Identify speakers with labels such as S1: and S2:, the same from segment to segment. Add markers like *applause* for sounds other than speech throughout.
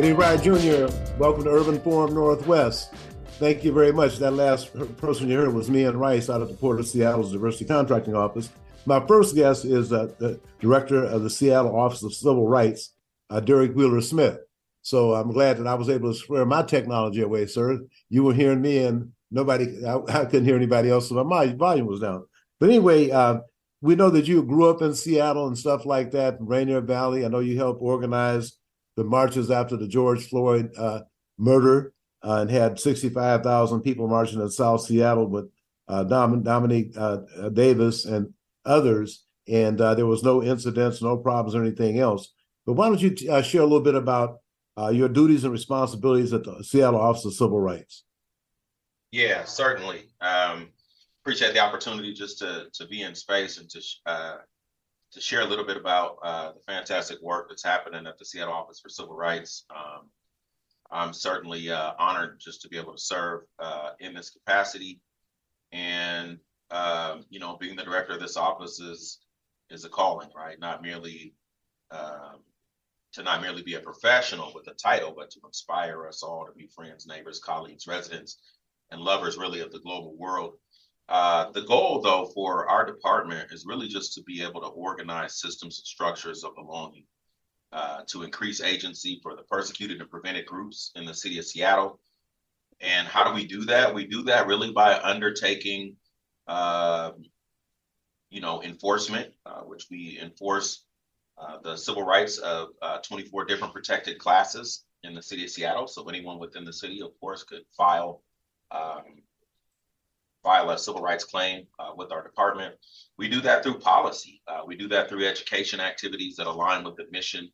S1: Eddie Wright Jr., welcome to Urban Forum Northwest. Thank you very much. That last person you heard was Mian Rice out of the Port of Seattle's Diversity Contracting Office. My first guest is uh, the director of the Seattle Office of Civil Rights, uh, Derrick Wheeler-Smith. So I'm glad that I was able to square my technology away, sir. You were hearing me, and nobody, I, I couldn't hear anybody else, so my volume was down. But anyway, uh, we know that you grew up in Seattle and stuff like that, Rainier Valley. I know you helped organize the marches after the George Floyd uh, murder uh, and had 65,000 people marching in South Seattle with uh, Dom- Dominique uh, Davis and others. And uh, there was no incidents, no problems, or anything else. But why don't you uh, share a little bit about your duties and responsibilities at the Seattle Office of Civil Rights?
S2: Yeah, certainly. Um, appreciate the opportunity just to to be in space and to to share a little bit about uh, the fantastic work that's happening at the Seattle Office for Civil Rights. Um, I'm certainly uh, honored just to be able to serve uh, in this capacity, and um, you know, being the director of this office is is a calling, right? Not merely um, to not merely be a professional with a title, but to inspire us all to be friends, neighbors, colleagues, residents, and lovers, really, of the global world. Uh, the goal, though, for our department is really just to be able to organize systems and structures of belonging uh, to increase agency for the persecuted and prevented groups in the city of Seattle. And how do we do that? We do that really by undertaking, uh, you know, enforcement, uh, which we enforce uh, the civil rights of 24 different protected classes in the city of Seattle. So anyone within the city, of course, could file um, file a civil rights claim uh, with our department. We do that through policy. Uh, we do that through education activities that align with the mission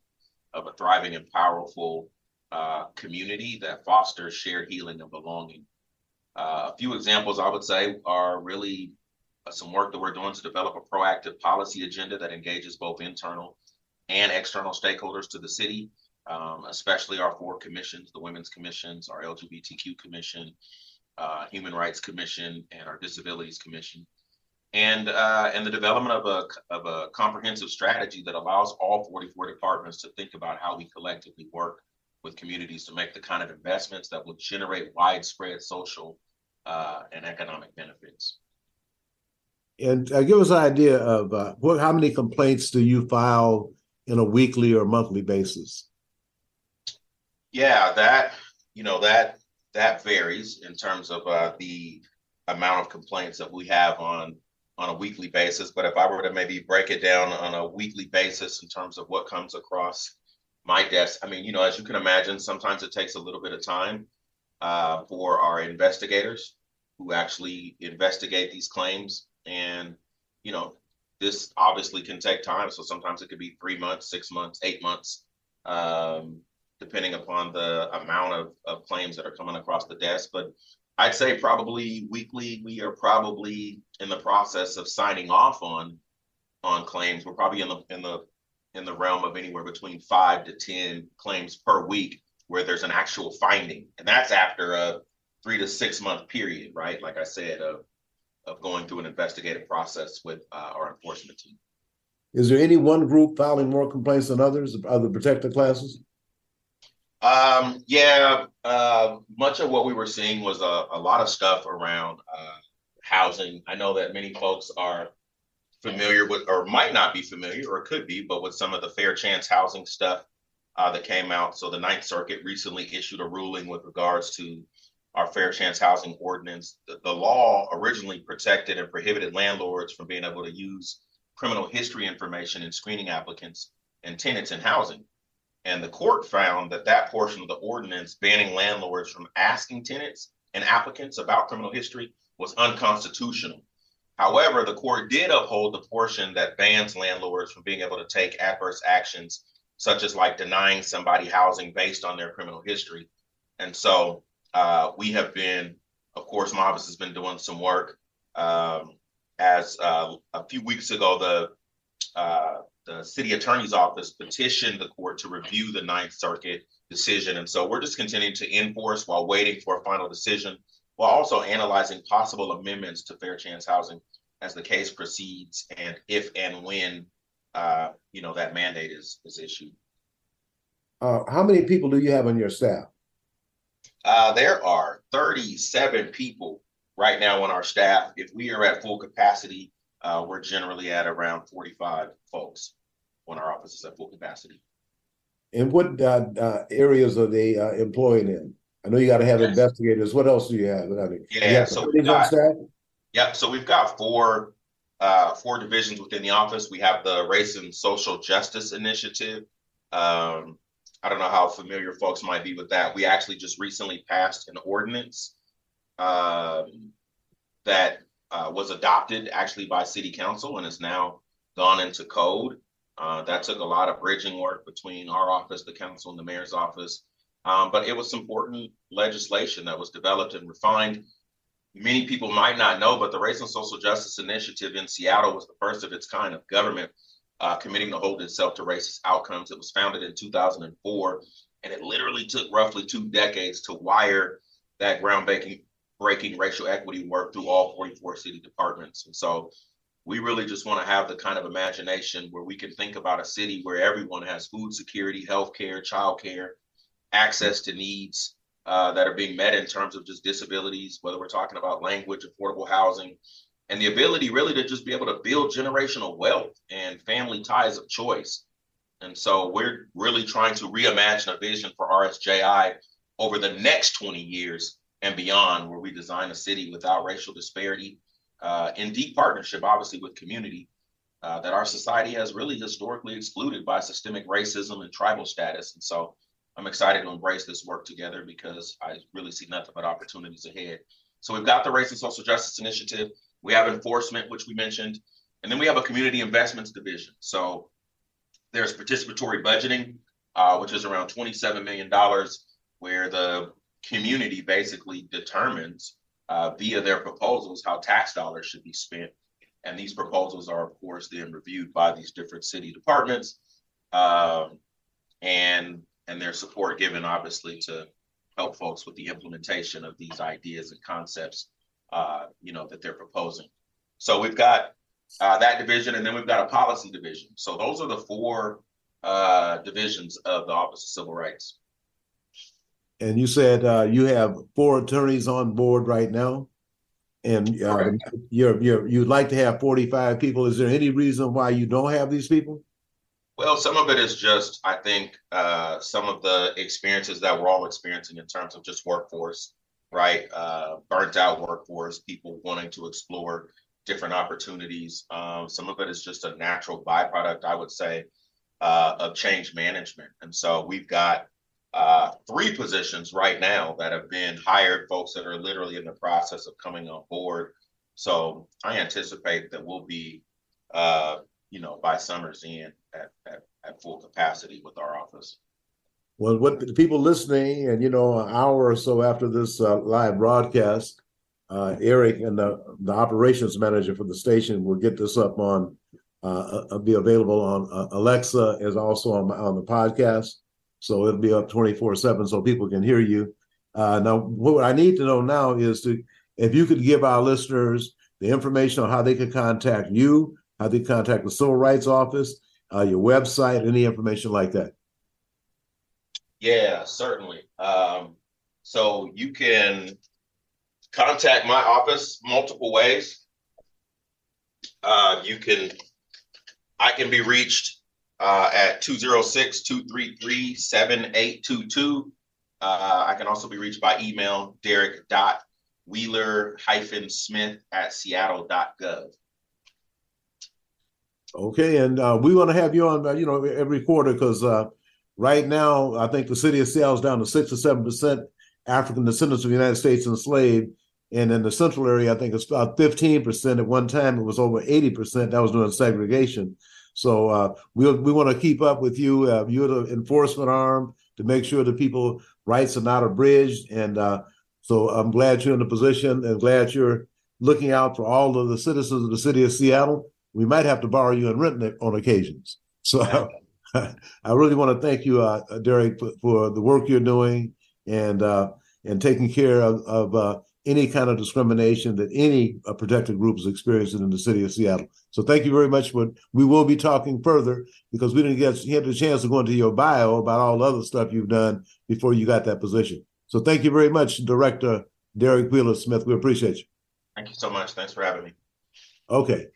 S2: of a thriving and powerful uh, community that fosters shared healing and belonging. Uh, a few examples I would say are really uh, some work that we're doing to develop a proactive policy agenda that engages both internal and external stakeholders to the city, um, especially our four commissions, the Women's Commissions, our LGBTQ Commission, uh, Human Rights Commission and our Disabilities Commission, and uh, and the development of a of a comprehensive strategy that allows all 44 departments to think about how we collectively work with communities to make the kind of investments that will generate widespread social uh, and economic benefits.
S1: And uh, give us an idea of uh, what how many complaints do you file in a weekly or monthly basis?
S2: Yeah, that you know that that varies in terms of uh, the amount of complaints that we have on on a weekly basis. But if I were to maybe break it down on a weekly basis in terms of what comes across my desk, I mean, you know, as you can imagine, sometimes it takes a little bit of time uh, for our investigators who actually investigate these claims. And, you know, this obviously can take time. So sometimes it could be three months, six months, eight months. Um, depending upon the amount of, of claims that are coming across the desk. But I'd say probably weekly, we are probably in the process of signing off on on claims. We're probably in the in the in the realm of anywhere between five to ten claims per week where there's an actual finding, and that's after a three to six month period, right? Like I said, of of going through an investigative process with uh, our enforcement team.
S1: Is there any one group filing more complaints than others, other protected classes?
S2: Um, yeah, uh, much of what we were seeing was a, a lot of stuff around uh, housing. I know that many folks are familiar with, or might not be familiar, or could be, but with some of the fair chance housing stuff uh, that came out. So the Ninth Circuit recently issued a ruling with regards to our fair chance housing ordinance. The, the, law originally protected and prohibited landlords from being able to use criminal history information in screening applicants and tenants in housing. And the court found that that portion of the ordinance banning landlords from asking tenants and applicants about criminal history was unconstitutional. However, the court did uphold the portion that bans landlords from being able to take adverse actions, such as like denying somebody housing based on their criminal history. And so uh, we have been, of course, my office has been doing some work. Um, as uh, a few weeks ago, the uh, the city attorney's office petitioned the court to review the Ninth Circuit decision, and so we're just continuing to enforce while waiting for a final decision, while also analyzing possible amendments to fair chance housing as the case proceeds, and if and when uh, you know that mandate is is issued.
S1: Uh, how many people do you have on your staff?
S2: Uh, there are 37 people right now on our staff. If we are at full capacity, uh, we're generally at around 45 folks on our office is at full capacity.
S1: And what uh, uh areas are they uh, employing in? I know you got to have yes. investigators. What else do you have? I
S2: mean, yeah, so we've got, yeah, so we've got four uh, four divisions within the office. We have the Race and Social Justice Initiative. Um, I don't know how familiar folks might be with that. We actually just recently passed an ordinance um, that uh, was adopted actually by City Council and is now gone into code. Uh, that took a lot of bridging work between our office, the council, and the mayor's office. Um, but it was important legislation that was developed and refined. Many people might not know, but the Race and Social Justice Initiative in Seattle was the first of its kind of government uh, committing to hold itself to racist outcomes. It was founded in 2004, and it literally took roughly two decades to wire that groundbreaking breaking racial equity work through all 44 city departments. And so we really just want to have the kind of imagination where we can think about a city where everyone has food security, healthcare, childcare, access to needs uh, that are being met in terms of just disabilities, whether we're talking about language, affordable housing, and the ability really to just be able to build generational wealth and family ties of choice. And so we're really trying to reimagine a vision for RSJI over the next 20 years and beyond, where we design a city without racial disparity uh, in deep partnership, obviously, with community uh, that our society has really historically excluded by systemic racism and tribal status. And so I'm excited to embrace this work together because I really see nothing but opportunities ahead. So we've got the Race and Social Justice Initiative. We have enforcement, which we mentioned, and then we have a community investments division. So there's participatory budgeting, uh, which is around $27 million, where the community basically determines uh, via their proposals how tax dollars should be spent. And these proposals are, of course, then reviewed by these different city departments um, and and their support given, obviously, to help folks with the implementation of these ideas and concepts uh, you know, that they're proposing. So we've got uh, that division, and then we've got a policy division. So those are the four uh, divisions of the Office of Civil Rights.
S1: And you said uh, you have four attorneys on board right now, and uh, you're you're you'd like to have 45 people. Is there any reason why you don't have these people?
S2: Well, some of it is just, I think, uh, some of the experiences that we're all experiencing in terms of just workforce right? Uh, burnt out workforce, people wanting to explore different opportunities. Um, some of it is just a natural byproduct, I would say, uh, of change management. And so we've got uh, three positions right now that have been hired, folks that are literally in the process of coming on board. So I anticipate that we'll be, uh, you know, by summer's end at, at, at full capacity with our office.
S1: Well, what the people listening, and you know, an hour or so after this uh, live broadcast, uh, Eric and the, the operations manager for the station will get this up on, uh, uh be available on uh, Alexa, as also on, on the podcast. So it'll be up 24 7 so people can hear you. Uh, now, what I need to know now is to, if you could give our listeners the information on how they can contact you, how they contact the Civil Rights Office, your website, any information like that.
S2: Yeah, certainly. Um, so you can contact my office multiple ways. Uh, you can, I can be reached uh, at 206-233-7822. Uh, I can also be reached by email, derek.wheeler-smith at seattle.gov.
S1: Okay, and uh, we want to have you on, uh, you know, every quarter because uh, right now I think the city of Seattle is down to six or seven percent African descendants of the United States enslaved, and in the central area I think it's about fifteen percent. At one time it was over eighty percent. That was during segregation. So uh, we we want to keep up with you. Uh, you're the enforcement arm to make sure that people rights are not abridged, and uh, so I'm glad you're in the position and glad you're looking out for all of the citizens of the city of Seattle we might have to borrow you and rent it on occasions. *laughs* So I really want to thank you, uh, Derrick, for, for, the work you're doing and uh, and taking care of, of uh, any kind of discrimination that any uh, protected group is experiencing in the city of Seattle. So thank you very much. But we will be talking further because we didn't get get the chance to go into your bio about all the other stuff you've done before you got that position. So thank you very much, Director Derrick Wheeler-Smith. We appreciate you.
S2: Thank you so much. Thanks for having me.
S1: Okay.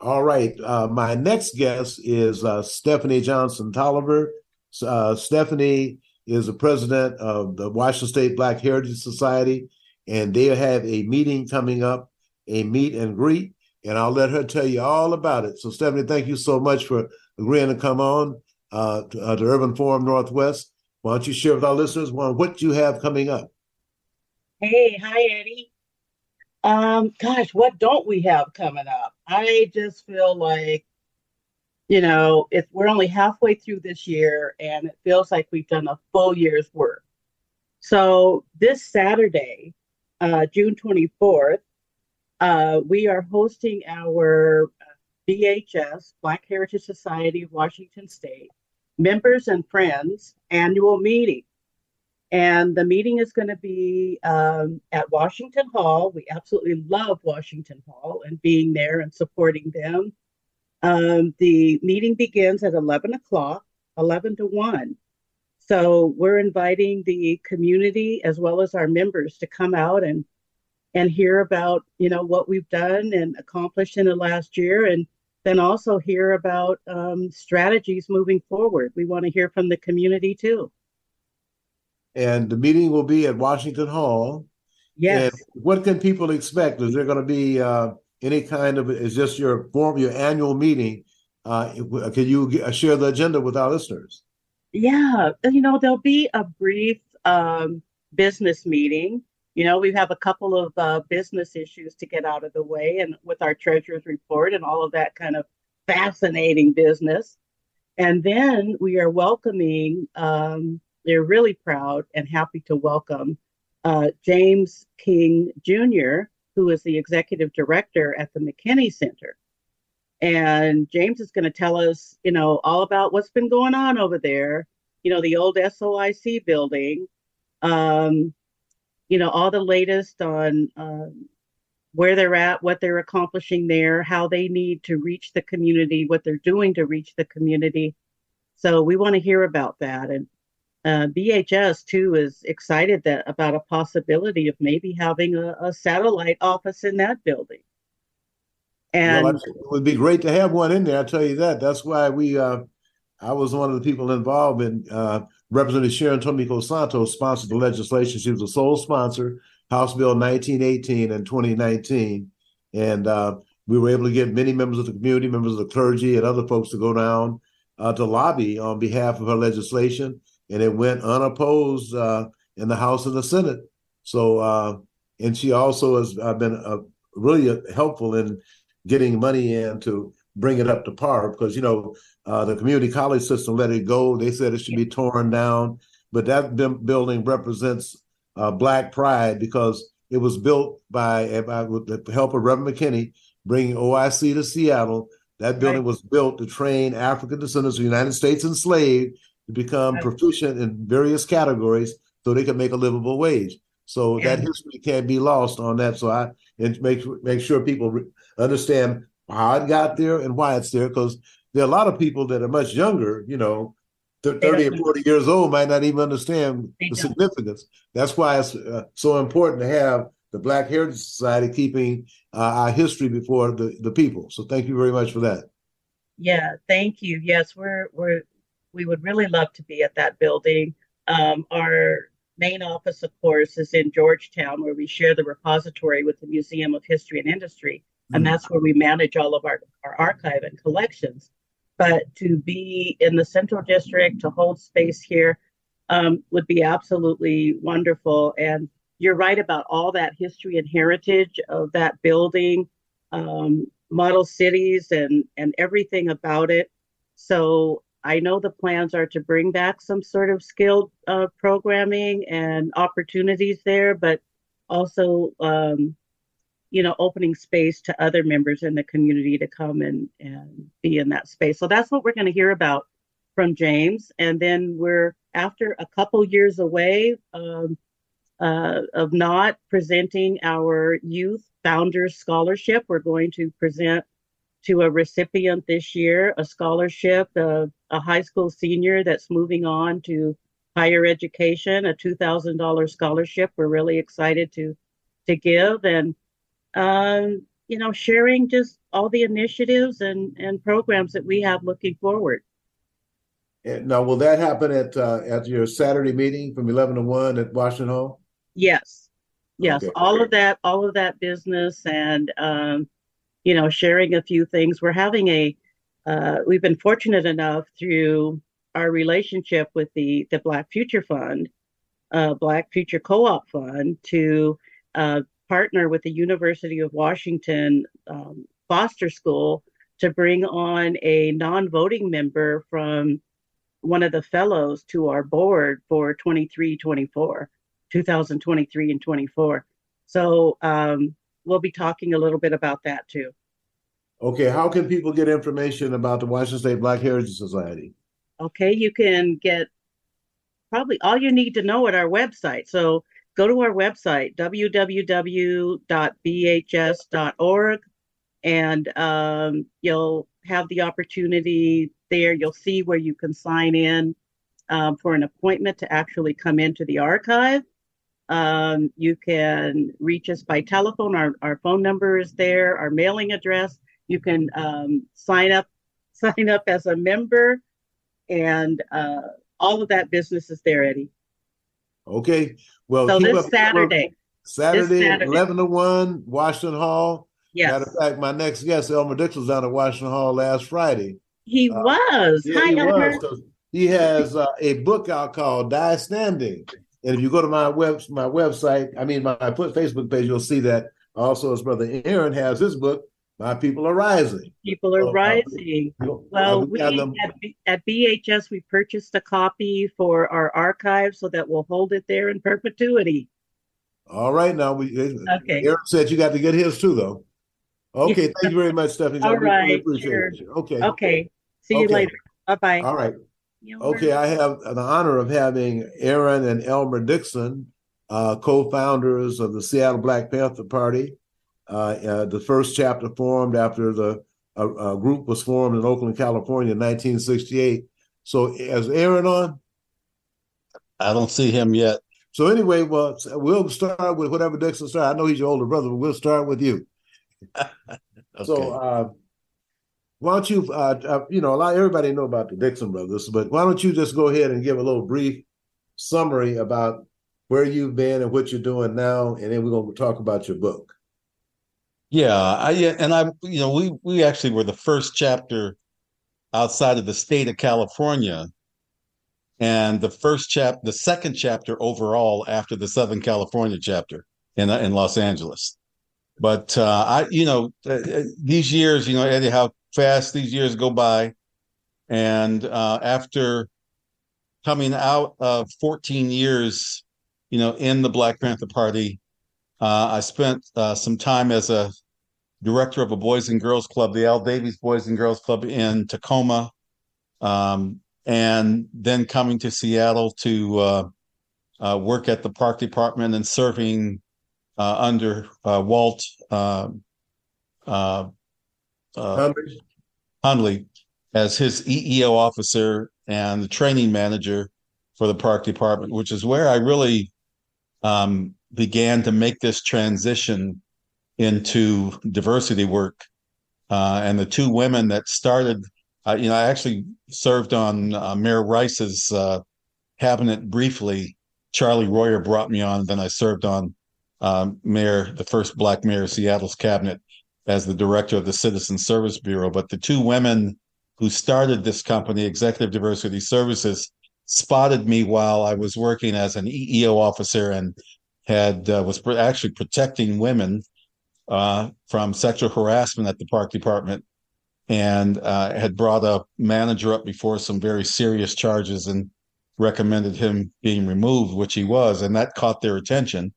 S1: All right. Uh, my next guest is uh, Stephanie Johnson-Toliver. Uh, Stephanie is the president of the Washington State Black Heritage Society, and they'll have a meeting coming up, a meet and greet, and I'll let her tell you all about it. So, Stephanie, thank you so much for agreeing to come on uh, to, uh, to Urban Forum Northwest. Why don't you share with our listeners what you have coming up?
S3: Hey, hi, Eddie. Um, gosh, what don't we have coming up? I just feel like, you know, if we're only halfway through this year and it feels like we've done a full year's work. So this Saturday, uh, June 24th, uh, we are hosting our BHS, Black Heritage Society of Washington State, members and friends annual meeting. And the meeting is going to be um, at Washington Hall. We absolutely love Washington Hall and being there and supporting them. Um, the meeting begins at 11 o'clock, 11 to 1. So we're inviting the community as well as our members to come out and and hear about you know what we've done and accomplished in the last year and then also hear about um, strategies moving forward. We want to hear from the community too
S1: and the meeting will be at Washington Hall.
S3: Yes.
S1: And what can people expect? Is there going to be uh, any kind of? Is this your form, your annual meeting? Uh, can you uh, share the agenda with our listeners?
S3: Yeah, you know there'll be a brief um, business meeting. You know, we have a couple of uh, business issues to get out of the way, and with our treasurer's report and all of that kind of fascinating business. And then we are welcoming um, they're really proud and happy to welcome uh, James King Jr., who is the executive director at the McKinney Center. And James is going to tell us, you know, all about what's been going on over there. You know, the old SOIC building. Um, you know, all the latest on uh, where they're at, what they're accomplishing there, how they need to reach the community, what they're doing to reach the community. So we want to hear about that. And uh, BHS too is excited that about a possibility of maybe having a, a satellite office in that building.
S1: And well, it would be great to have one in there. I tell you that. That's why we. Uh, I was one of the people involved in uh, Representative Sharon Tomiko Santos sponsored the legislation. She was the sole sponsor, House Bill 1918 and 2019, and uh, we were able to get many members of the community, members of the clergy, and other folks to go down uh, to lobby on behalf of her legislation and it went unopposed uh, in the House and the Senate. So, uh, and she also has uh, been uh, really helpful in getting money in to bring it up to par because you know uh, the community college system let it go. They said it should be torn down, but that building represents Black pride because it was built by, by with the help of Reverend McKinney, bringing OIC to Seattle. That building right. was built to train African descendants of the United States enslaved to become proficient in various categories so they could make a livable wage. So yeah. that history can't be lost on that. So I and make make sure people re- understand how it got there and why it's there because there are a lot of people that are much younger, you know, 30 or 40 years old might not even understand the don't. significance. That's why it's uh, so important to have the Black Heritage Society keeping uh, our history before the, the people. So thank you very much for that.
S3: Yeah, thank you. Yes, we're we're we would really love to be at that building. Um, our main office, of course, is in Georgetown, where we share the repository with the Museum of History and Industry. And that's where we manage all of our, our archive and collections. But to be in the Central District, to hold space here, um, would be absolutely wonderful. And you're right about all that history and heritage of that building, um, model cities, and and everything about it. So I know the plans are to bring back some sort of skilled uh, programming and opportunities there, but also, um, you know, opening space to other members in the community to come and, and be in that space. So that's what we're going to hear about from James. And then we're, after a couple years away um, uh, of not presenting our youth founders scholarship, we're going to present to a recipient this year a scholarship, a, a high school senior that's moving on to higher education, a $2,000 scholarship. We're really excited to to give and um, you know sharing just all the initiatives and and programs that we have looking forward.
S1: Now, will that happen at uh, at your Saturday meeting from eleven to one at Washington Hall?
S3: Yes, yes, okay. all of that, all of that business, and um, you know, sharing a few things. We're having a, uh, we've been fortunate enough through our relationship with the the Black Future Fund, uh, Black Future Co-op Fund, to uh, partner with the University of Washington um, Foster School to bring on a non-voting member from one of the fellows to our board for 23 24 2023 and 24 so um, we'll be talking a little bit about that too.
S1: Okay, how can people get information about the Washington State Black Heritage Society?
S3: Okay, you can get probably all you need to know at our website. So go to our website, www.bhs.org, and um, you'll have the opportunity there. You'll see where you can sign in um, for an appointment to actually come into the archive. Um, you can reach us by telephone. Our, our phone number is there, our mailing address. You can um, sign up *laughs* sign up as a member, and uh, all of that business is there, Eddie.
S1: Okay. Well,
S3: so this Saturday,
S1: Saturday, this Saturday, 11 to 1, Washington Hall.
S3: Yes.
S1: Matter of fact, my next guest, Elmer Dix, was down at Washington Hall last Friday.
S3: He uh, was.
S1: Yeah,
S3: Hi,
S1: he
S3: Elmer.
S1: Was, he has uh, a book out called Die Standing. And if you go to my web my website, I mean my, my Facebook page, you'll see that also his brother Aaron has his book, My People Are Rising.
S3: People are so, uh, rising. Uh, well, we at, at BHS we purchased a copy for our archive so that we'll hold it there in perpetuity.
S1: All right, now we
S3: okay.
S1: Aaron said you got to get his too, though. Okay, thank you very much, Stephanie.
S3: All right,
S1: really appreciate sure. it. Okay.
S3: Okay. See you okay. later. Bye bye.
S1: All right. Okay, I have the honor of having Aaron and Elmer Dixon, uh, co-founders of the Seattle Black Panther Party. Uh, uh, the first chapter formed after the group was formed in Oakland, California, in 1968. So, is Aaron on?
S4: I don't see him yet.
S1: So anyway, well, we'll start with whatever Dixon started. I know he's your older brother, but we'll start with you. *laughs* okay. So. Uh, why don't you, uh, uh, you know, a lot everybody know about the Dixon brothers, but why don't you just go ahead and give a little brief summary about where you've been and what you're doing now, and then we're going to talk about your book.
S4: Yeah, I and I, you know, we we actually were the first chapter outside of the state of California, and the first chap, the second chapter overall after the Southern California chapter in in Los Angeles. But uh, I, you know, uh, uh these years, you know, Eddie, how fast these years go by. And uh, after coming out of 14 years, you know, in the Black Panther Party, uh, I spent uh, some time as a director of a Boys and Girls Club, the Al Davies Boys and Girls Club in Tacoma, um, and then coming to Seattle to uh, uh, work at the park department and serving uh, under Walt. Uh, Hundley as his EEO officer and the training manager for the park department, which is where I really um, began to make this transition into diversity work. Uh, and the two women that started uh, you know, I actually served on uh, Mayor Rice's uh, cabinet briefly. Charlie Royer brought me on. Then I served on um, Mayor, the first Black mayor of Seattle's cabinet, as the director of the Citizen Service Bureau. But the two women who started this company, Executive Diversity Services, spotted me while I was working as an EEO officer and had uh, was actually protecting women uh, from sexual harassment at the park department and uh, had brought a manager up before some very serious charges and recommended him being removed, which he was, and that caught their attention.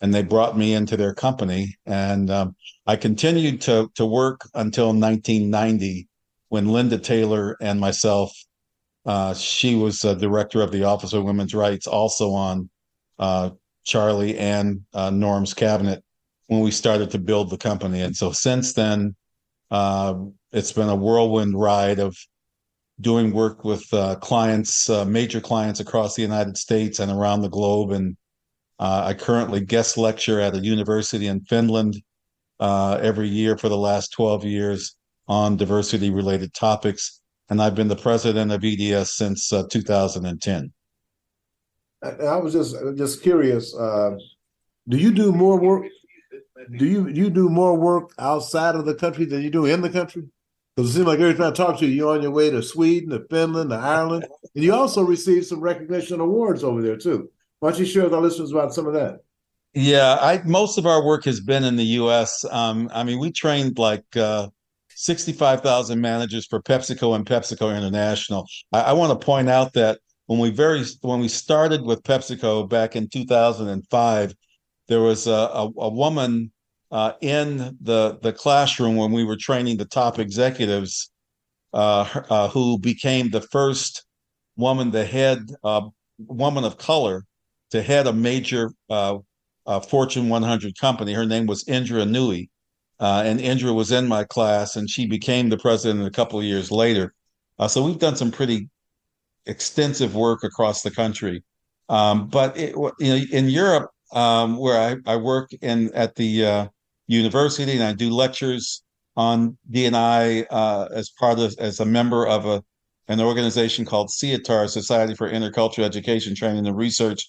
S4: And they brought me into their company, and um, I continued to to work until 1990, when Linda Taylor and myself, uh, she was director of the Office of Women's Rights, also on uh, Charlie and uh, Norm's cabinet, when we started to build the company. And so since then, uh, it's been a whirlwind ride of doing work with uh, clients, uh, major clients across the United States and around the globe. And uh, I currently guest lecture at a university in Finland uh, every year for the last 12 years on diversity related topics. And I've been the president of EDS since uh, 2010.
S1: I was just just curious. do you do more work do you you do more work outside of the country than you do in the country? Because it seems like every time I talk to you, you're on your way to Sweden, to Finland, to Ireland, and you also received some recognition awards over there too. Why don't you share with our listeners about some of that?
S4: Yeah, I most of our work has been in the U.S. Um, I mean, we trained like uh, sixty-five thousand managers for PepsiCo and PepsiCo International. I, I want to point out that when we very when we started with PepsiCo back in two thousand and five, there was a, a, a woman uh, in the the classroom when we were training the top executives, uh, uh, who became the first woman to head uh, woman of color to head a major uh, uh, Fortune 100 company. Her name was Indra Nooyi, and Indra was in my class, and she became the president a couple of years later. so we've done some pretty extensive work across the country. Um, but it, you know, in Europe, um, where I, I work in at the uh, university and I do lectures on DNI uh, as part of as a member of a an organization called SIETAR, Society for Intercultural Education, Training and Research.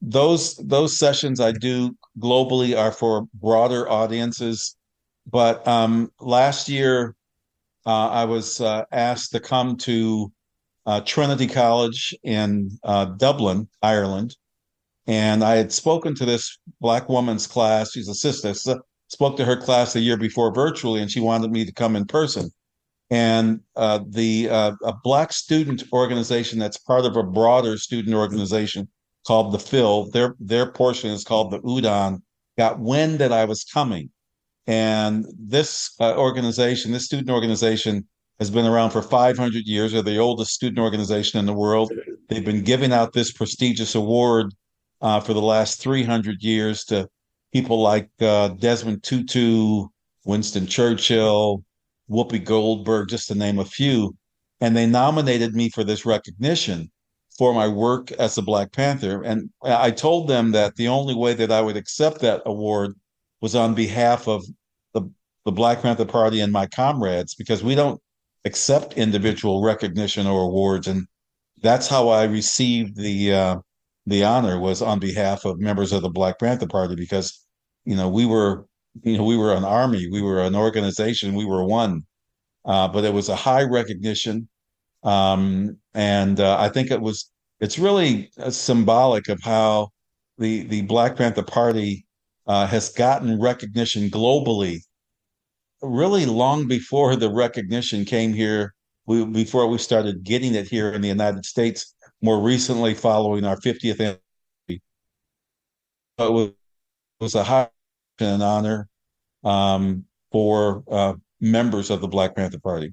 S4: Those those sessions I do globally are for broader audiences. But um, last year, uh, I was uh, asked to come to uh, Trinity College in uh, Dublin, Ireland, and I had spoken to this black woman's class. She's a sister. So spoke to her class the year before virtually, and she wanted me to come in person. And uh, the uh, a black student organization that's part of a broader student organization called the Phil. Their their portion is called the Udon. Got wind that I was coming, and this uh, organization, this student organization, has been around for 500 years. They're the oldest student organization in the world. They've been giving out this prestigious award uh, for the last 300 years to people like uh, Desmond Tutu, Winston Churchill, Whoopi Goldberg, just to name a few. And they nominated me for this recognition for my work as a Black Panther. And I told them that the only way that I would accept that award was on behalf of the, the Black Panther Party and my comrades, because we don't accept individual recognition or awards. And that's how I received the uh, the honor was on behalf of members of the Black Panther Party because, you know, we were, you know, we were an army, we were an organization, we were one. Uh, but it was a high recognition, um, and uh, I think it was. It's really uh, symbolic of how the the Black Panther Party uh, has gotten recognition globally, really long before the recognition came here. We, before we started getting it here in the United States more recently following our 50th anniversary. It was, it was a high and honor um, for uh, members of the Black Panther Party.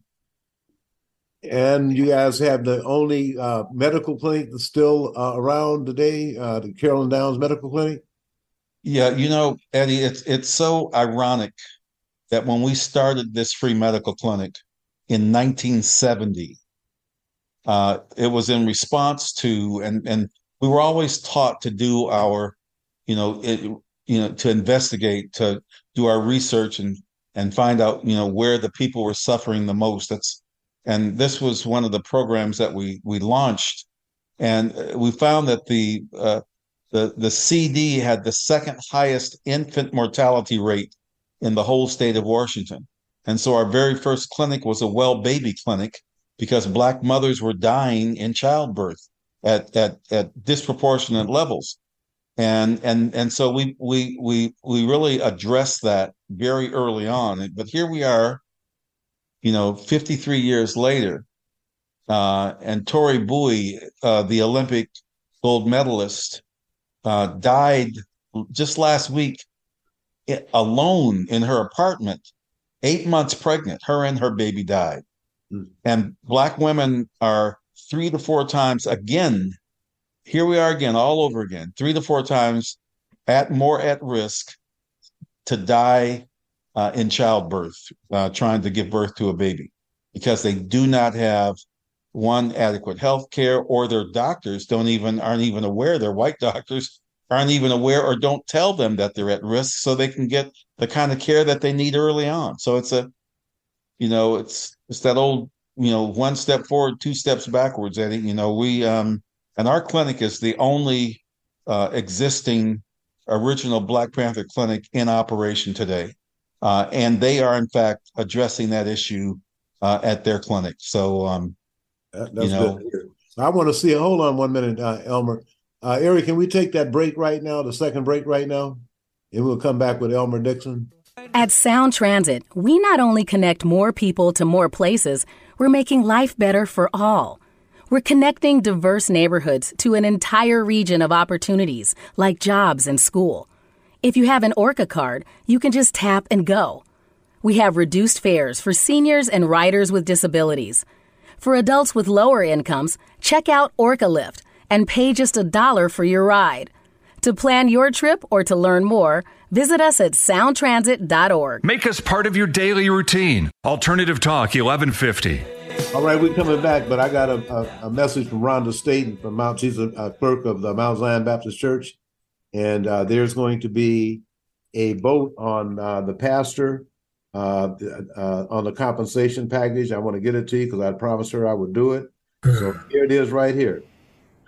S1: And you guys have the only uh, medical clinic that's still uh, around today, uh, the Carolyn Downs Medical Clinic.
S4: Yeah, you know, Eddie, it's it's so ironic that when we started this free medical clinic in 1970, uh, it was in response to, and and we were always taught to do our, you know, it, you know, to investigate, to do our research and and find out, you know, where the people were suffering the most. That's and this was one of the programs that we we launched, and uh, we found that the uh, the the CD had the second highest infant mortality rate in the whole state of Washington. And so our very first clinic was a well baby clinic because black mothers were dying in childbirth at at at disproportionate levels. And and and so we we we we really addressed that very early on. But here we are, you know, 53 years later, uh, and Tori Bowie, uh, the Olympic gold medalist, uh, died just last week alone in her apartment, eight months pregnant. Her and her baby died. Mm. And Black women are three to four times again. Here we are again, all over again, three to four times at more at risk to die uh, in childbirth, uh, trying to give birth to a baby, because they do not have one adequate health care, or their doctors don't even aren't even aware. Their white *laughs* doctors aren't even aware or don't tell them that they're at risk so they can get the kind of care that they need early on. So it's a, you know, it's it's that old, you know, one step forward, two steps backwards, Eddie. You know, we um and our clinic is the only uh, existing original Black Panther clinic in operation today. Uh, and they are in fact addressing that issue uh, at their clinic. So um,
S1: that, you know, I want to see. Hold on one minute, uh, Elmer. Uh, Eric, can we take that break right now, the second break right now? And we'll come back with Elmer Dixon.
S5: At Sound Transit, we not only connect more people to more places, we're making life better for all. We're connecting diverse neighborhoods to an entire region of opportunities like jobs and school. If you have an ORCA card, you can just tap and go. We have reduced fares for seniors and riders with disabilities. For adults with lower incomes, check out ORCA Lift and pay just a dollar for your ride. To plan your trip or to learn more, visit us at soundtransit.org.
S6: Make us part of your daily routine. Alternative Talk 1150.
S1: All right, we're coming back, but I got a, a, a message from Rhonda Staten from Mount. She's a, a clerk of the Mount Zion Baptist Church, and uh, there's going to be a vote on uh, the pastor uh, uh on the compensation package. I want to get it to you because I promised her I would do it. So here it is, right here.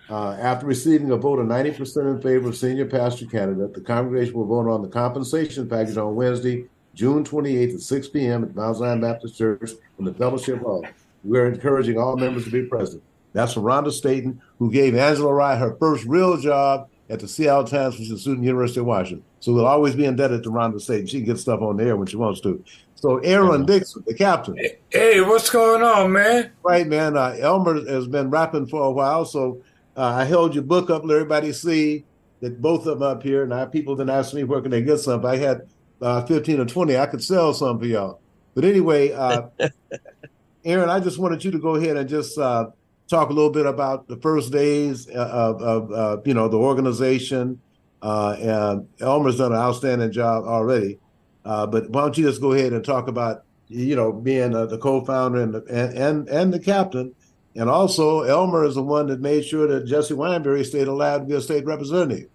S1: Uh, after receiving a vote of 90% in favor of senior pastor candidate, the congregation will vote on the compensation package on Wednesday, June 28th at 6 p.m. at Mount Zion Baptist Church in the Fellowship Hall. We're encouraging all members to be present. That's from Rhonda Staten, who gave Angela Wright her first real job at the Seattle Times, which is student University of Washington. So we'll always be indebted to Rhonda Staten. She can get stuff on the air when she wants to. So Aaron Dixon, the captain.
S7: Hey, what's going on, man?
S1: Right, man. Uh, Elmer has been rapping for a while, so uh, I held your book up, let everybody see that both of them up here. Now, people didn't ask me where can they get some. I had uh, 15 or 20. I could sell some for y'all. But anyway, uh, *laughs* Aaron, I just wanted you to go ahead and just uh, talk a little bit about the first days of, of uh, you know, the organization. Uh, and Elmer's done an outstanding job already. but why don't you just go ahead and talk about, you know, being the co-founder and, the, and, and, and the captain and also, Elmer is the one that made sure that Jesse Wineberry stayed allowed to be a state representative.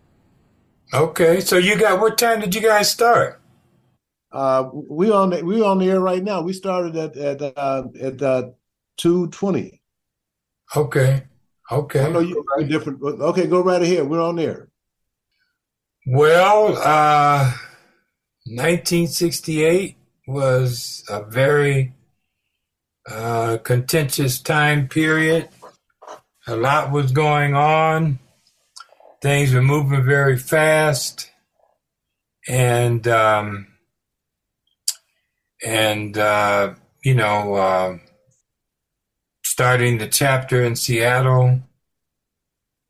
S7: Okay, so you got what time did you guys start?
S1: Uh, we on the, we on the air right now. We started at at uh, at uh, two twenty.
S7: Okay, okay.
S1: I know you are different. Okay, go right ahead. We're on there.
S7: Well, uh, 1968 was a very uh, contentious time period. A lot was going on. Things were moving very fast, and um, and uh, you know, uh, starting the chapter in Seattle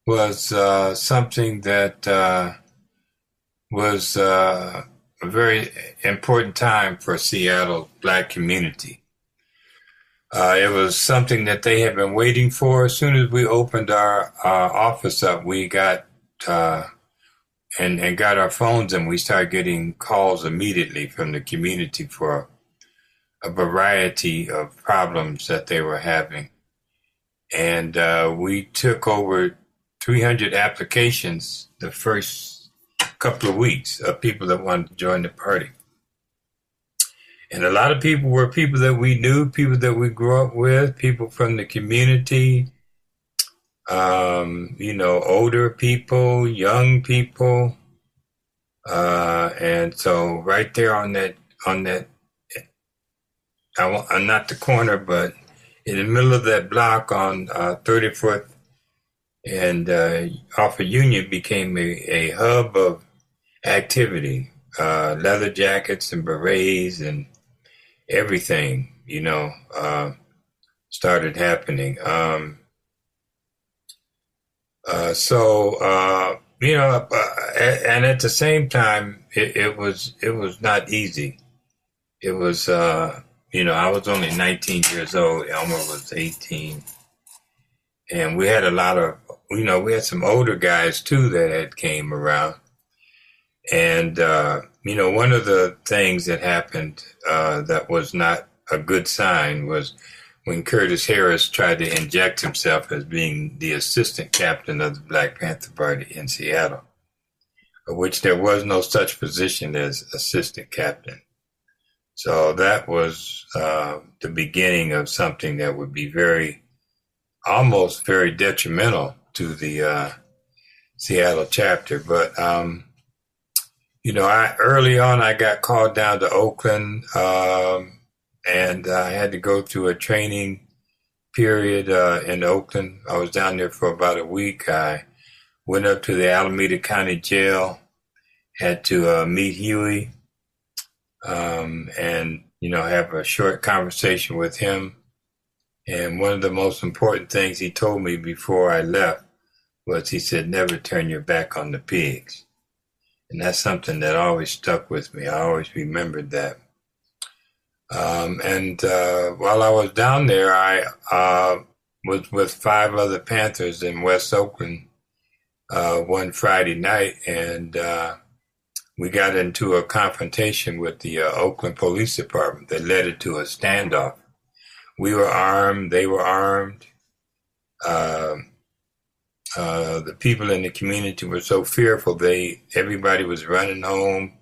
S7: was uh, something that uh, was a very important time for Seattle black community. Uh, it was something that they had been waiting for. As soon as we opened our uh, office up, we got uh, and and got our phones, and we started getting calls immediately from the community for a variety of problems that they were having, and uh, we took over 300 applications the first couple of weeks of people that wanted to join the party. And a lot of people were people that we knew, people that we grew up with, people from the community, um, you know, older people, young people. Uh, and so right there on that, on that, I, am not the corner, but in the middle of that block on uh, 34th and uh, off of Union became a, a hub of activity, uh, leather jackets and berets and everything, you know, uh, started happening. Um, uh, so, uh, you know, uh, and at the same time, it, it, was it was not easy. It was, uh, you know, I was only 19 years old. Elmer was 18, and we had a lot of, you know, we had some older guys too that had came around, and uh, you know, one of the things that happened uh, that was not a good sign was when Curtis Harris tried to inject himself as being the assistant captain of the Black Panther Party in Seattle, of which there was no such position as assistant captain. So that was uh, the beginning of something that would be very, almost very detrimental to the uh, Seattle chapter. But um, you know, I early on I got called down to Oakland, um, and I had to go through a training period uh, in Oakland. I was down there for about a week. I went up to the Alameda County Jail, had to uh, meet Huey, um, and you know have a short conversation with him. And one of the most important things he told me before I left was he said, "Never turn your back on the pigs." And that's something that always stuck with me. I always remembered that. Um, and uh, while I was down there, I uh, was with five other Panthers in West Oakland uh, one Friday night, and uh, we got into a confrontation with the uh, Oakland Police Department that led it to a standoff. We were armed, they were armed. Um, uh, the people in the community were so fearful. They everybody was running home.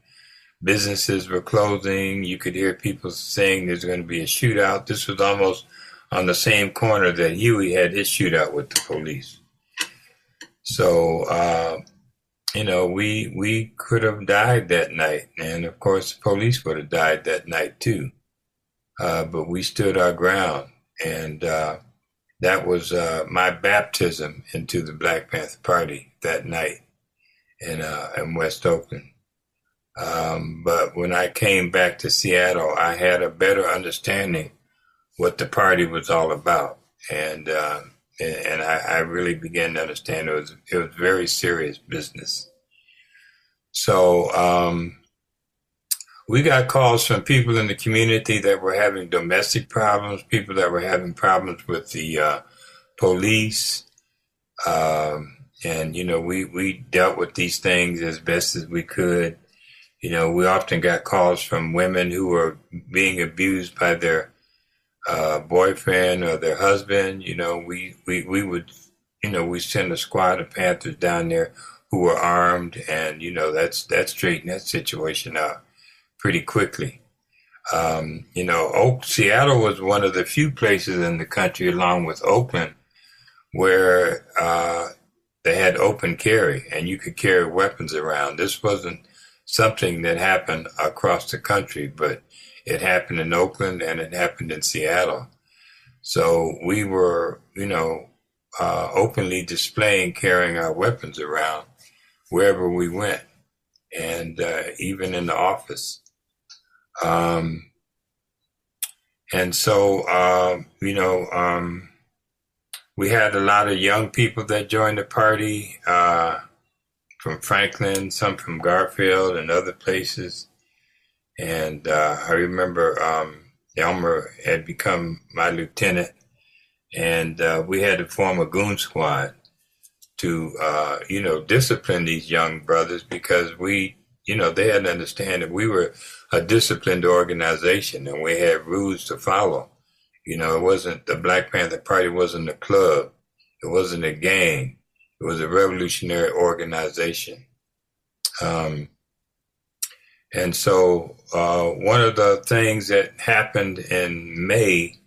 S7: Businesses were closing. You could hear people saying there's going to be a shootout. This was almost on the same corner that Huey had his shootout with the police. So, uh, you know, we we could have died that night, and of course, the police would have died that night too. Uh, but we stood our ground, and uh, that was uh, my baptism into the Black Panther Party that night in uh, in West Oakland. Um, but when I came back to Seattle, I had a better understanding what the party was all about, and uh, and, I, I, really began to understand it was it was very serious business. So um, we got calls from people in the community that were having domestic problems, people that were having problems with the uh, police. Um, and, you know, we, we dealt with these things as best as we could. You know, we often got calls from women who were being abused by their uh, boyfriend or their husband. You know, we, we, we would, you know, we send a squad of Panthers down there who were armed and, you know, that's, that straightened that situation out pretty quickly. Um, you know, Oak, Seattle was one of the few places in the country, along with Oakland, where uh, they had open carry and you could carry weapons around. This wasn't something that happened across the country, but it happened in Oakland and it happened in Seattle. So we were, you know, uh, openly displaying carrying our weapons around wherever we went, and uh, even in the office. Um, and so, uh, you know, um, we had a lot of young people that joined the party uh, from Franklin, some from Garfield and other places. And uh, I remember um, Elmer had become my lieutenant, and uh, we had to form a goon squad to, uh, you know, discipline these young brothers because we, you know, they had to understand that we were a disciplined organization and we had rules to follow. You know, it wasn't the Black Panther Party wasn't a club. It wasn't a gang. It was a revolutionary organization. Um, And so, uh, one of the things that happened in May,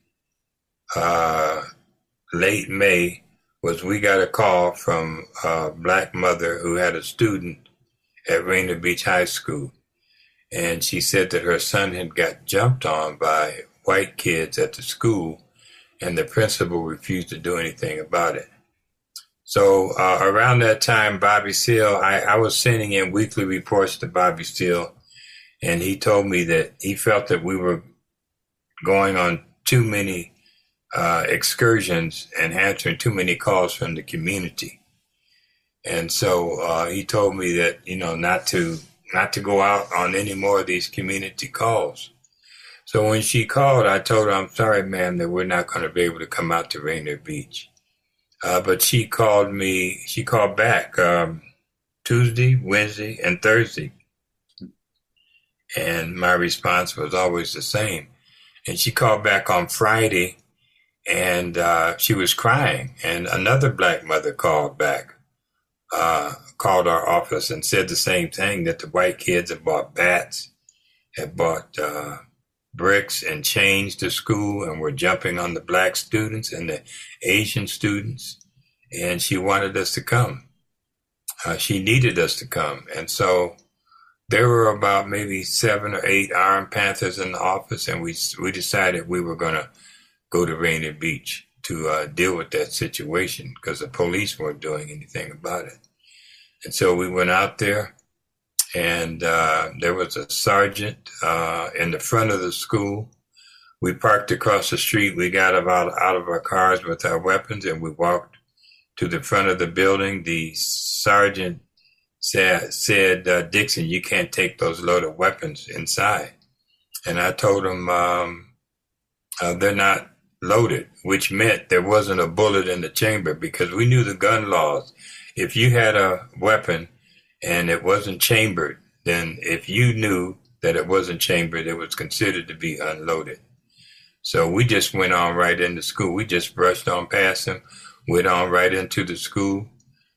S7: uh, late May, was we got a call from a black mother who had a student at Rainier Beach High School. And she said that her son had got jumped on by white kids at the school, and the principal refused to do anything about it. So uh, around that time, Bobby Seale, I, I was sending in weekly reports to Bobby Seale and he told me that he felt that we were going on too many uh, excursions and answering too many calls from the community. And so uh, he told me that you know not to not to go out on any more of these community calls. So when she called, I told her, "I'm sorry, ma'am, that we're not going to be able to come out to Rainier Beach." Uh, but she called me. She called back um, Tuesday, Wednesday, and Thursday and my response was always the same. And she called back on Friday and uh, she was crying. And another black mother called back, uh, called our office and said the same thing that the white kids had bought bats, had bought uh, bricks and chains to school and were jumping on the black students and the Asian students. And she wanted us to come. Uh, she needed us to come. And so there were about maybe seven or eight Iron Panthers in the office, and we we decided we were going to go to Rainier Beach to uh, deal with that situation because the police weren't doing anything about it. And so we went out there, and uh, there was a sergeant uh, in the front of the school. We parked across the street. We got about out of our cars with our weapons, and we walked to the front of the building. The sergeant said, said uh, Dixon, you can't take those loaded weapons inside. And I told him um, uh, they're not loaded, which meant there wasn't a bullet in the chamber because we knew the gun laws. If you had a weapon and it wasn't chambered, then if you knew that it wasn't chambered, it was considered to be unloaded. So we just went on right into school. We just brushed on past him, went on right into the school.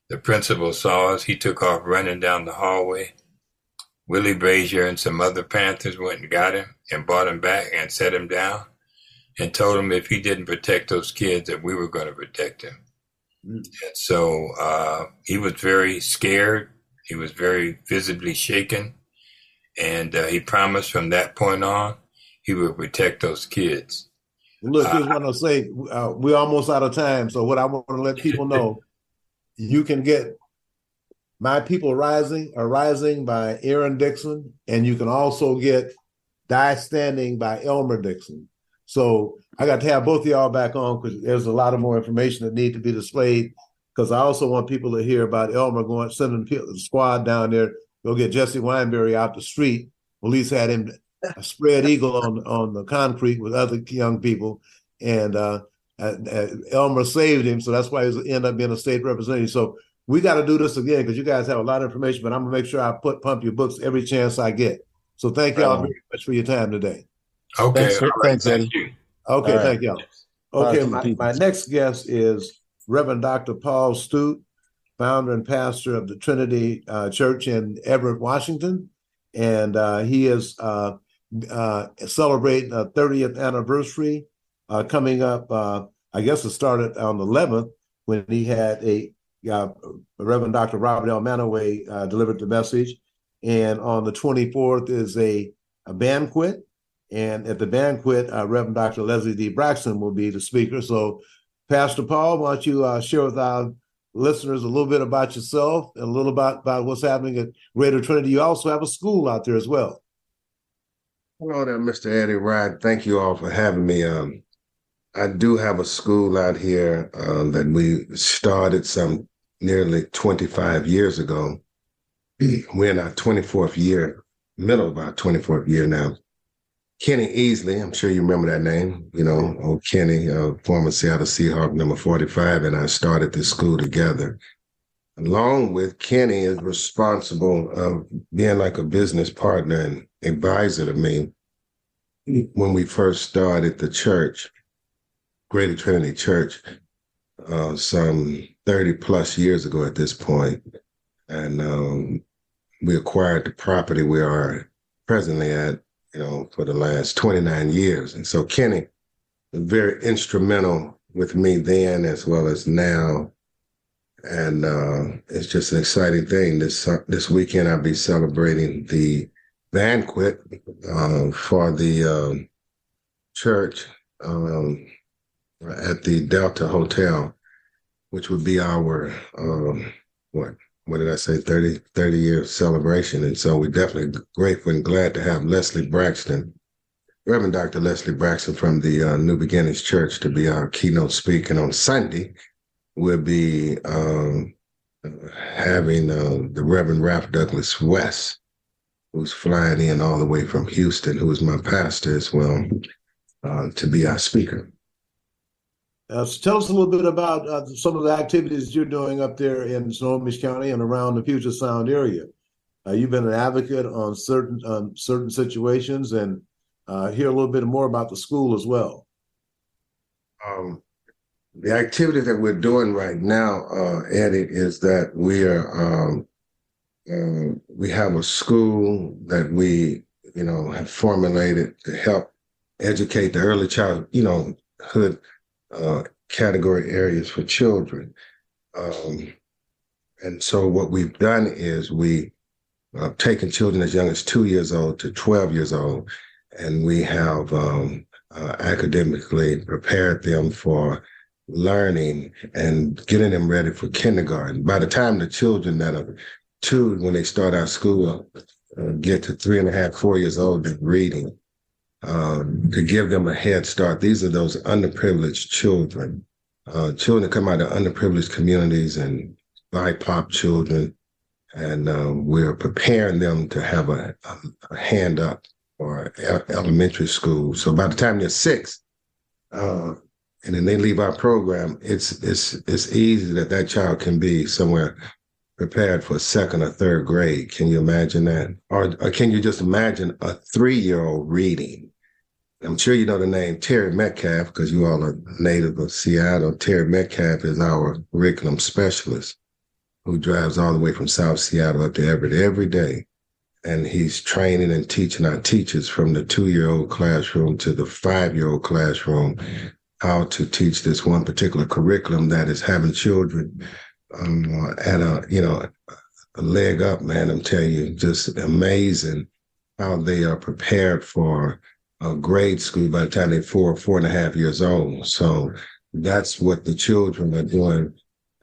S7: The principal saw us. He took off running down the hallway. Willie Brazier and some other Panthers went and got him and brought him back and set him down and told him if he didn't protect those kids that we were going to protect him. Mm. And so uh, he was very scared. He was very visibly shaken. And uh, he promised from that point on he would protect those kids.
S1: Look, I just want to say uh, we're almost out of time. So what I want to let people know *laughs* you can get My People Rising or Rising by Aaron Dixon, and you can also get Die Standing by Elmer Dixon. So I got to have both of y'all back on because there's a lot of more information that need to be displayed. Because I also want people to hear about Elmer going sending the squad down there go get Jesse Wineberry out the street. Police had him spread eagle on on the concrete with other young people, and uh, uh, uh, Elmer saved him, so that's why he ended up being a state representative. So we got to do this again because you guys have a lot of information, but I'm gonna make sure I put pump your books every chance I get. So thank y'all very much for your time today.
S7: Okay,
S4: Thanks,
S7: right.
S4: thanks Eddie.
S7: you.
S1: Okay,
S4: right.
S1: thank y'all. Okay, my, my next guest is Reverend Dr. Paul Stoot, founder and pastor of the Trinity uh, Church in Everett, Washington, and uh, he is uh, uh, celebrating a 30th anniversary uh, coming up. Uh, I guess it started on the 11th when he had a uh, Reverend Dr. Robert L. Manaway uh, delivered the message, and on the 24th is a, a banquet. And at the banquet, uh, Reverend Dr. Leslie D. Braxton will be the speaker. So, Pastor Paul, why don't you uh, share with our listeners a little bit about yourself and a little about, about what's happening at Greater Trinity? You also have a school out there as well.
S8: Hello there, Mr. Eddie Rye. Thank you all for having me. Um, I do have a school out here um, that we started some nearly 25 years ago. We're in our 24th year, middle of our 24th year now. Kenny Easley, I'm sure you remember that name, you know, old Kenny, uh, former Seattle Seahawk number 45, and I started this school together. Along with Kenny is responsible of being like a business partner and advisor to me when we first started the church, Greater Trinity Church, uh, some 30 plus years ago at this point. And um, we acquired the property we are presently at, you know, for the last 29 years. And so Kenny very instrumental with me then as well as now. And uh, it's just an exciting thing. This uh, this weekend I'll be celebrating the banquet uh, for the um, church um, at the Delta Hotel, which would be our um, what what did I say 30 30 year celebration. And so we're definitely grateful and glad to have Leslie Braxton, Reverend Dr. Leslie Braxton from the uh, New Beginnings Church to be our keynote speaker. And on Sunday, we'll be um, having uh, the Reverend Ralph Douglas West, who's flying in all the way from Houston, who is my pastor as well, uh, to be our speaker.
S1: Uh, so tell us a little bit about uh, some of the activities you're doing up there in Snohomish County and around the Puget Sound area. Uh, you've been an advocate on certain on certain situations, and uh, hear a little bit more about the school as well.
S8: Um, the activity that we're doing right now, uh, Eddie, is that we are um, uh, we have a school that we you know have formulated to help educate the early child you know hood uh, category areas for children. Um, and so what we've done is we uh, taken children as young as two years old to 12 years old, and we have um, uh, academically prepared them for learning and getting them ready for kindergarten. By the time the children that are two, when they start out school, uh, get to three and a half, four years old, they're reading um, to give them a head start. These are those underprivileged children, uh, children that come out of underprivileged communities and BIPOC children. And uh, we're preparing them to have a, a hand up or elementary school. So by the time they're six, uh, and then they leave our program, it's it's it's easy that that child can be somewhere prepared for second or third grade. Can you imagine that? Or, or can you just imagine a three year old reading? I'm sure you know the name Terry Metcalf because you all are native of Seattle. Terry Metcalf is our curriculum specialist who drives all the way from South Seattle up to Everett every day. And he's training and teaching our teachers from the two year old classroom to the five year old classroom how to teach this one particular curriculum that is having children um, at a, you know, a leg up, man. I'm telling you, just amazing how they are prepared for uh, grade school by the time they're four, four and a half years old. So that's what the children are doing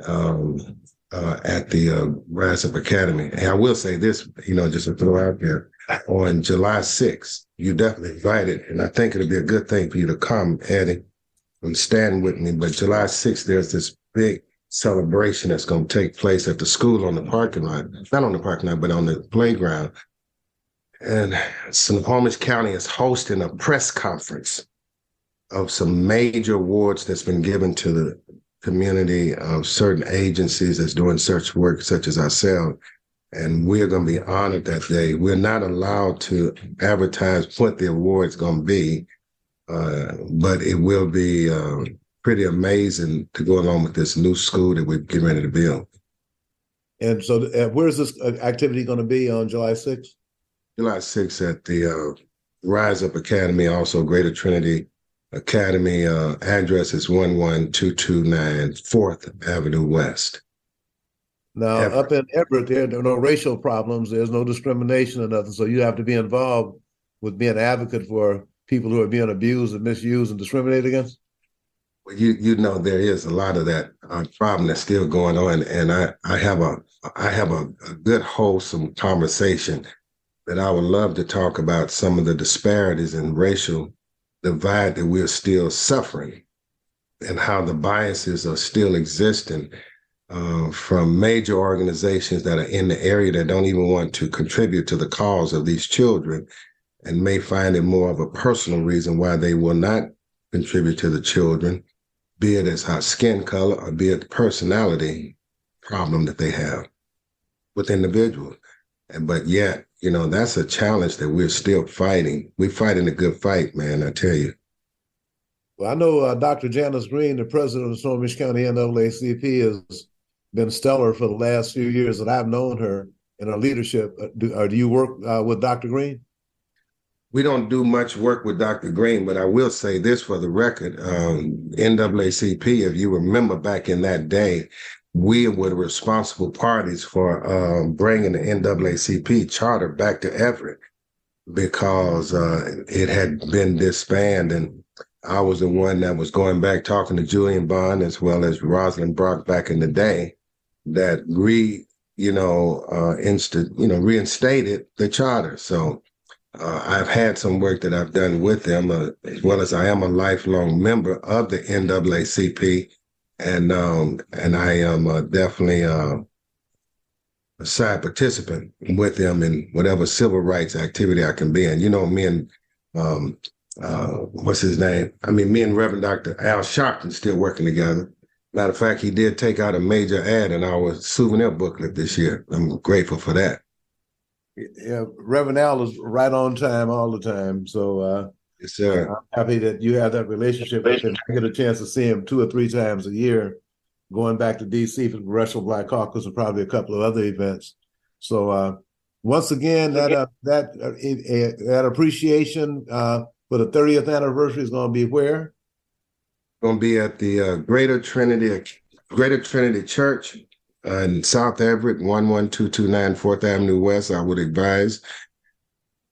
S8: um, uh, at the uh, Rise Academy. And I will say this, you know, just to throw out there, on July 6th, you definitely invited, and I think it'll be a good thing for you to come, Eddie, and stand with me. But July 6th, there's this big celebration that's going to take place at the school on the parking lot, not on the parking lot, but on the playground and Snohomish County is hosting a press conference of some major awards that's been given to the community of certain agencies that's doing search work, such as ourselves. And we're going to be honored that day. We're not allowed to advertise what the award's going to be, uh, but it will be uh, pretty amazing to go along with this new school that we're getting ready to build.
S1: And so, uh, where's this uh, activity going to be on July 6th?
S8: July 6th at the uh, Rise Up Academy, also Greater Trinity Academy. Uh, address is 11229 4th Avenue West.
S1: Now, Everett. up in Everett, there, there are no racial problems. There's no discrimination or nothing. So you have to be involved with being an advocate for people who are being abused and misused and discriminated against.
S8: Well, you you know there is a lot of that uh, problem that's still going on, and I I have a I have a, a good wholesome conversation that I would love to talk about some of the disparities in racial divide that we're still suffering and how the biases are still existing uh, from major organizations that are in the area that don't even want to contribute to the cause of these children and may find it more of a personal reason why they will not contribute to the children, be it as how skin color or be it the personality problem that they have with individuals. But yet you know, that's a challenge that we're still fighting. We're fighting a good fight, man, I tell you.
S1: Well, I know uh, Dr. Janice Greene, the president of Snohomish County NAACP, has been stellar for the last few years that I've known her in her leadership. Uh, do, uh, do you work uh, with Dr. Greene?
S8: we don't do much work with Dr. Greene, but I will say this for the record. Um, NAACP, if you remember back in that day, we were the responsible parties for um, bringing the NAACP charter back to Everett because uh, it had been disbanded. And I was the one that was going back talking to Julian Bond as well as Roslyn Brock back in the day that re, you know, uh, insta, you know, reinstated the charter. So uh, I've had some work that I've done with them, uh, as well as I am a lifelong member of the NAACP, and um, and I am uh, definitely uh, a side participant with them in whatever civil rights activity I can be in. You know, me and um, uh, what's his name? I mean, me and Reverend Dr. Al Sharpton still working together. Matter of fact, he did take out a major ad in our souvenir booklet this year. I'm grateful for that
S1: yeah, Reverend Al is right on time all the time. So uh,
S8: yes, sir.
S1: I'm happy that you have that relationship him. I get a chance to see him two or three times a year, going back to DC for the Congressional Black Caucus and probably a couple of other events. So uh, once again, that uh, that uh, that appreciation uh, for the 30th anniversary is going to be where?
S8: Going to be at the uh, Greater Trinity Greater Trinity Church in South Everett, 11229 4th Avenue West. I would advise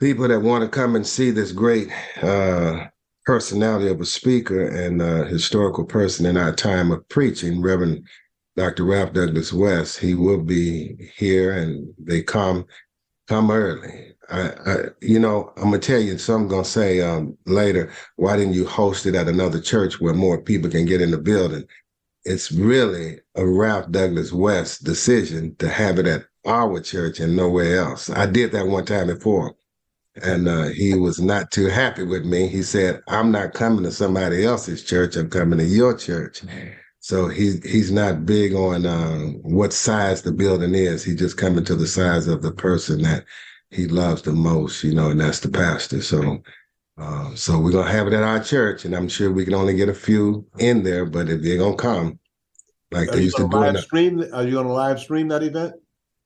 S8: people that want to come and see this great uh, personality of a speaker and uh, historical person in our time of preaching, Reverend Dr. Ralph Douglas West. He will be here and they come come early. I, I, you know, I'm gonna tell you. So I'm gonna say um, later. Why didn't you host it at another church where more people can get in the building? it's really a Ralph Douglas West decision to have it at our church and nowhere else. I did that one time before, and uh, he was not too happy with me. He said, "I'm not coming to somebody else's church. I'm coming to your church." So he he's not big on uh, what size the building is. He's just coming to the size of the person that he loves the most, you know, and that's the pastor. So. Uh, so we're gonna have it at our church, and I'm sure we can only get a few in there. But if they're gonna come, like
S1: are
S8: they used to do,
S1: live stream. Are you gonna live stream that event?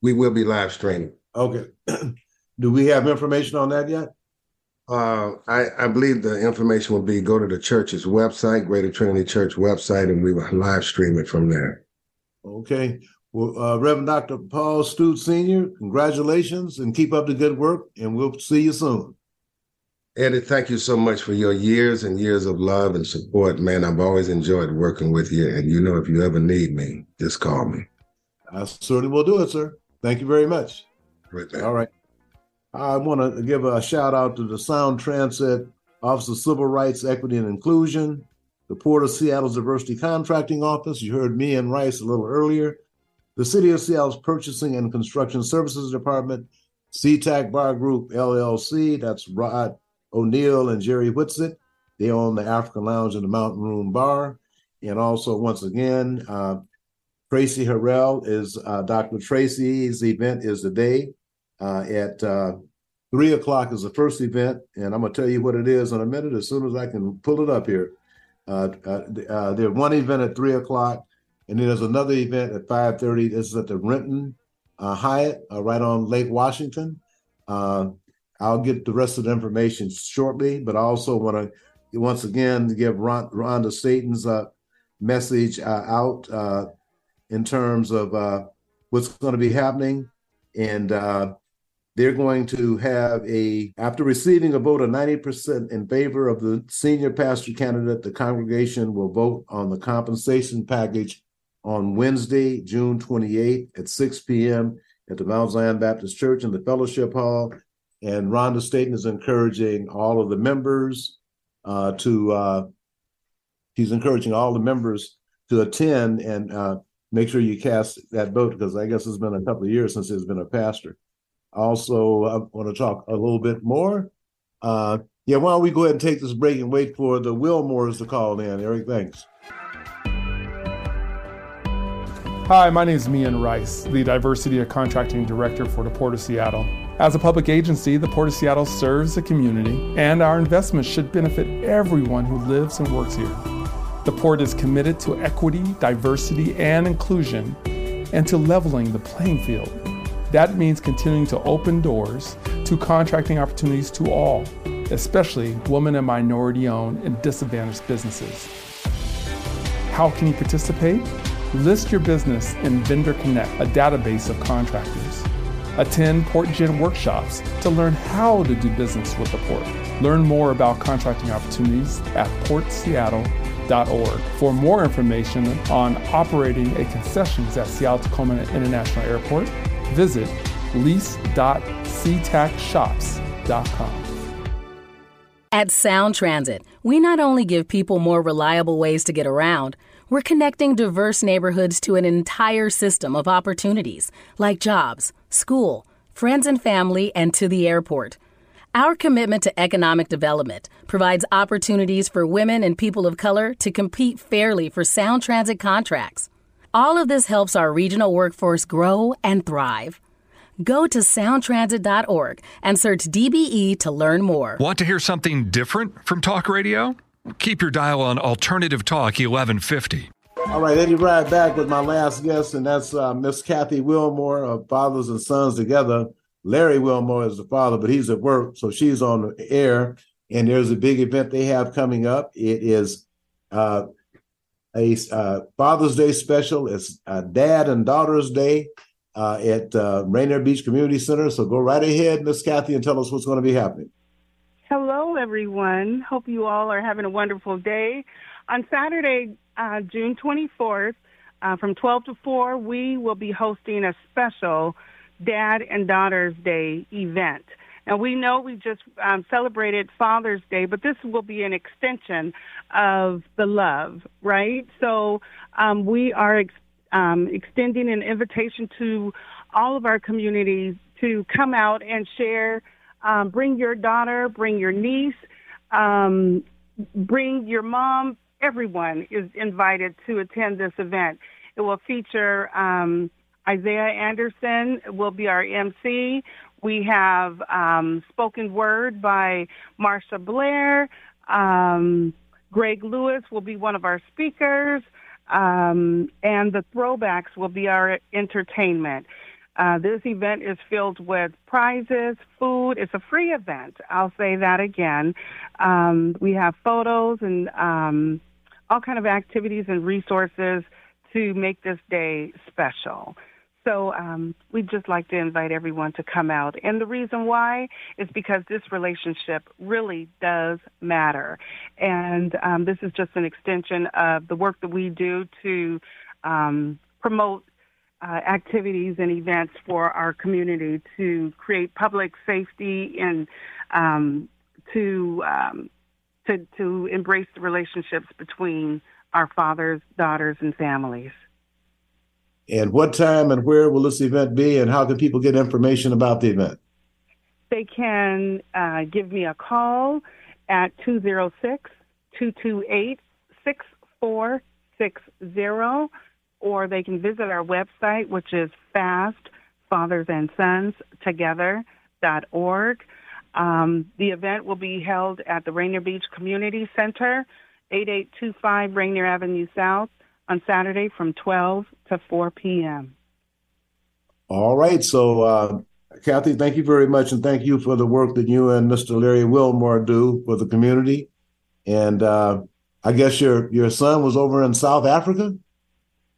S8: We will be live streaming.
S1: Okay. *clears throat* do we have information on that yet?
S8: Uh, I, I believe the information will be go to the church's website, Greater Trinity Church website, and we will live stream it from there.
S1: Okay. Well, uh, Reverend Dr. Paul Stoot Sr., congratulations and keep up the good work, and we'll see you soon.
S8: Eddie, thank you so much for your years and years of love and support. Man, I've always enjoyed working with you. And you know, if you ever need me, just call me.
S1: I certainly will do it, sir. Thank you very much.
S8: Right
S1: All right. I want to give a shout out to the Sound Transit Office of Civil Rights, Equity, and Inclusion, the Port of Seattle's Diversity Contracting Office. You heard Mian Rice a little earlier. The City of Seattle's Purchasing and Construction Services Department, SeaTac Bar Group LLC, that's Rod O'Neill and Jerry Whitsitt. They own the African Lounge and the Mountain Room Bar. And also, once again, uh, Tracy Harrell is uh, Dr. Tracy's event is today uh, at uh, three o'clock is the first event, and I'm gonna tell you what it is in a minute as soon as I can pull it up here. Uh, uh, uh there's one event at three o'clock, and then there's another event at five thirty. This is at the Renton uh, Hyatt, right on Lake Washington. I'll get the rest of the information shortly, but I also want to once again give Ron, Rhonda Staten's uh, message uh, out uh, in terms of uh, what's going to be happening. And uh, they're going to have a, after receiving a vote of 90% in favor of the senior pastor candidate, the congregation will vote on the compensation package on Wednesday, June 28th at 6 p.m. at the Mount Zion Baptist Church in the Fellowship Hall and Rhonda Staten is encouraging all of the members uh, to, uh, he's encouraging all the members to attend and uh, make sure you cast that vote because I guess it's been a couple of years since there's been a pastor. Also, I want to talk a little bit more. Uh, yeah, why don't we go ahead and take this break and wait for the Wilmores to call in? Eric, thanks.
S9: Hi, my name is Mian Rice, the Diversity of Contracting Director for the Port of Seattle. As a public agency, the Port of Seattle serves the community, and our investments should benefit everyone who lives and works here. The Port is committed to equity, diversity, and inclusion, and to leveling the playing field. That means continuing to open doors to contracting opportunities to all. especially women and minority owned and disadvantaged businesses. How can you participate? List your business in Vendor Connect, a database of contractors. Attend PortGen workshops to learn how to do business with the port. Learn more about contracting opportunities at portseattle.org. For more information on operating a concessions at Seattle Tacoma International Airport, visit lease.ctacshops.com.
S5: At Sound Transit, we not only give people more reliable ways to get around, we're connecting diverse neighborhoods to an entire system of opportunities like jobs, school, friends and family, and to the airport. Our commitment to economic development provides opportunities for women and people of color to compete fairly for sound transit contracts. All of this helps our regional workforce grow and thrive. Go to soundtransit.org and search DBE to learn more.
S6: Want to hear something different from talk radio? Keep your dial on Alternative Talk 1150.
S1: All right, Eddie Rye back with my last guest, and that's uh, Miss Cathie Wilmore of Fathers and Sons Together. Larry Wilmore is the father, but he's at work, so she's on the air. And there's a big event they have coming up. It is uh, a uh, Father's Day special. It's Dad and Daughter's Day uh, at uh, Rainier Beach Community Center. So go right ahead, Miss Cathie, and tell us what's going to be happening.
S10: Hello, everyone. Hope you all are having a wonderful day. On Saturday, uh, June 24th, uh, from 12 to 4, we will be hosting a special Dad and Daughter's Day event. And we know we just um, celebrated Father's Day, but this will be an extension of the love, right? So um, we are ex- um, extending an invitation to all of our communities to come out and share um, bring your daughter, bring your niece, um, bring your mom. Everyone is invited to attend this event. It will feature um, Isaiah Anderson will be our MC. We have um, spoken word by Marsha Blair. Um, Greg Lewis will be one of our speakers. Um, and the throwbacks will be our entertainment. Uh, this event is filled with prizes, food. It's a free event. I'll say that again. Um, we have photos and um, all kind of activities and resources to make this day special. So um, we'd just like to invite everyone to come out. And the reason why is because this relationship really does matter. And um, this is just an extension of the work that we do to um, promote uh, activities and events for our community to create public safety and um, to um, to to embrace the relationships between our fathers, daughters, and families.
S1: And what time and where will this event be, and how can people get information about the event?
S10: They can uh, give me a call at 206 228 6460 or they can visit our website, which is fast fathers and sons together.org. Um, the event will be held at the Rainier Beach Community Center, 8825 Rainier Avenue South, on Saturday from 12 to 4 p.m.
S1: All right. So, uh, Cathie, thank you very much. And thank you for the work that you and Mr. Larry Wilmore do for the community. And uh, I guess your, your son was over in South Africa?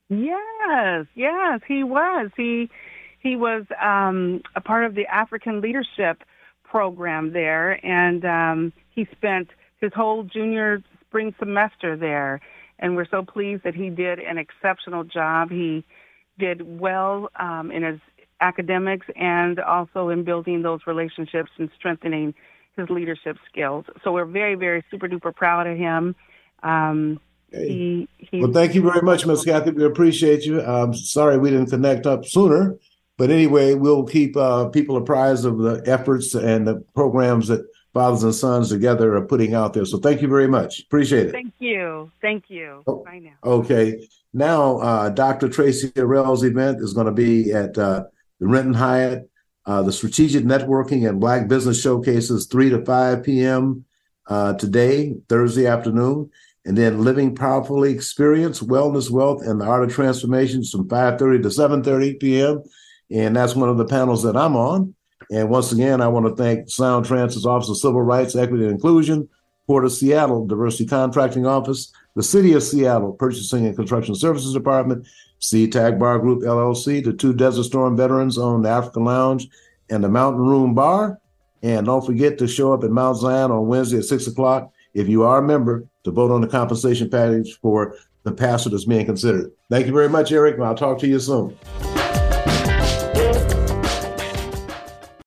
S10: Yes, yes, he was. He he was um, a part of the African Leadership Program there, and um, he spent his whole junior spring semester there. And we're so pleased that he did an exceptional job. He did well um, in his academics and also in building those relationships and strengthening his leadership skills. So we're very, very super duper proud of him. Um,
S1: he, he, well, thank you very much, Ms. Cathie. We appreciate you. I'm sorry we didn't connect up sooner, but anyway, we'll keep uh, people apprised of the efforts and the programs that fathers and sons together are putting out there. So thank you very much. Appreciate it.
S10: Thank you. Thank you. Oh, Bye now.
S1: Okay. Now, uh, Dr. Tracy Arell's event is going to be at uh, the Renton Hyatt. Uh, the Strategic Networking and Black Business Showcases 3 to 5 p.m. Uh, today, Thursday afternoon and then living powerfully experience wellness wealth and the art of transformation from 5.30 to 7.30 p.m and that's one of the panels that i'm on And once again, I want to thank Sound Transit's Office of Civil Rights, Equity, and Inclusion, Port of Seattle Diversity Contracting Office, the City of Seattle Purchasing and Construction Services Department, SeaTac Bar Group LLC, the two Desert Storm veterans own the African Lounge and the Mountain Room Bar. And don't forget to show up at Mount Zion on Wednesday at six o'clock if you are a member to vote on the compensation package for the pastor that's being considered. Thank you very much, Eric. and I'll talk to you soon.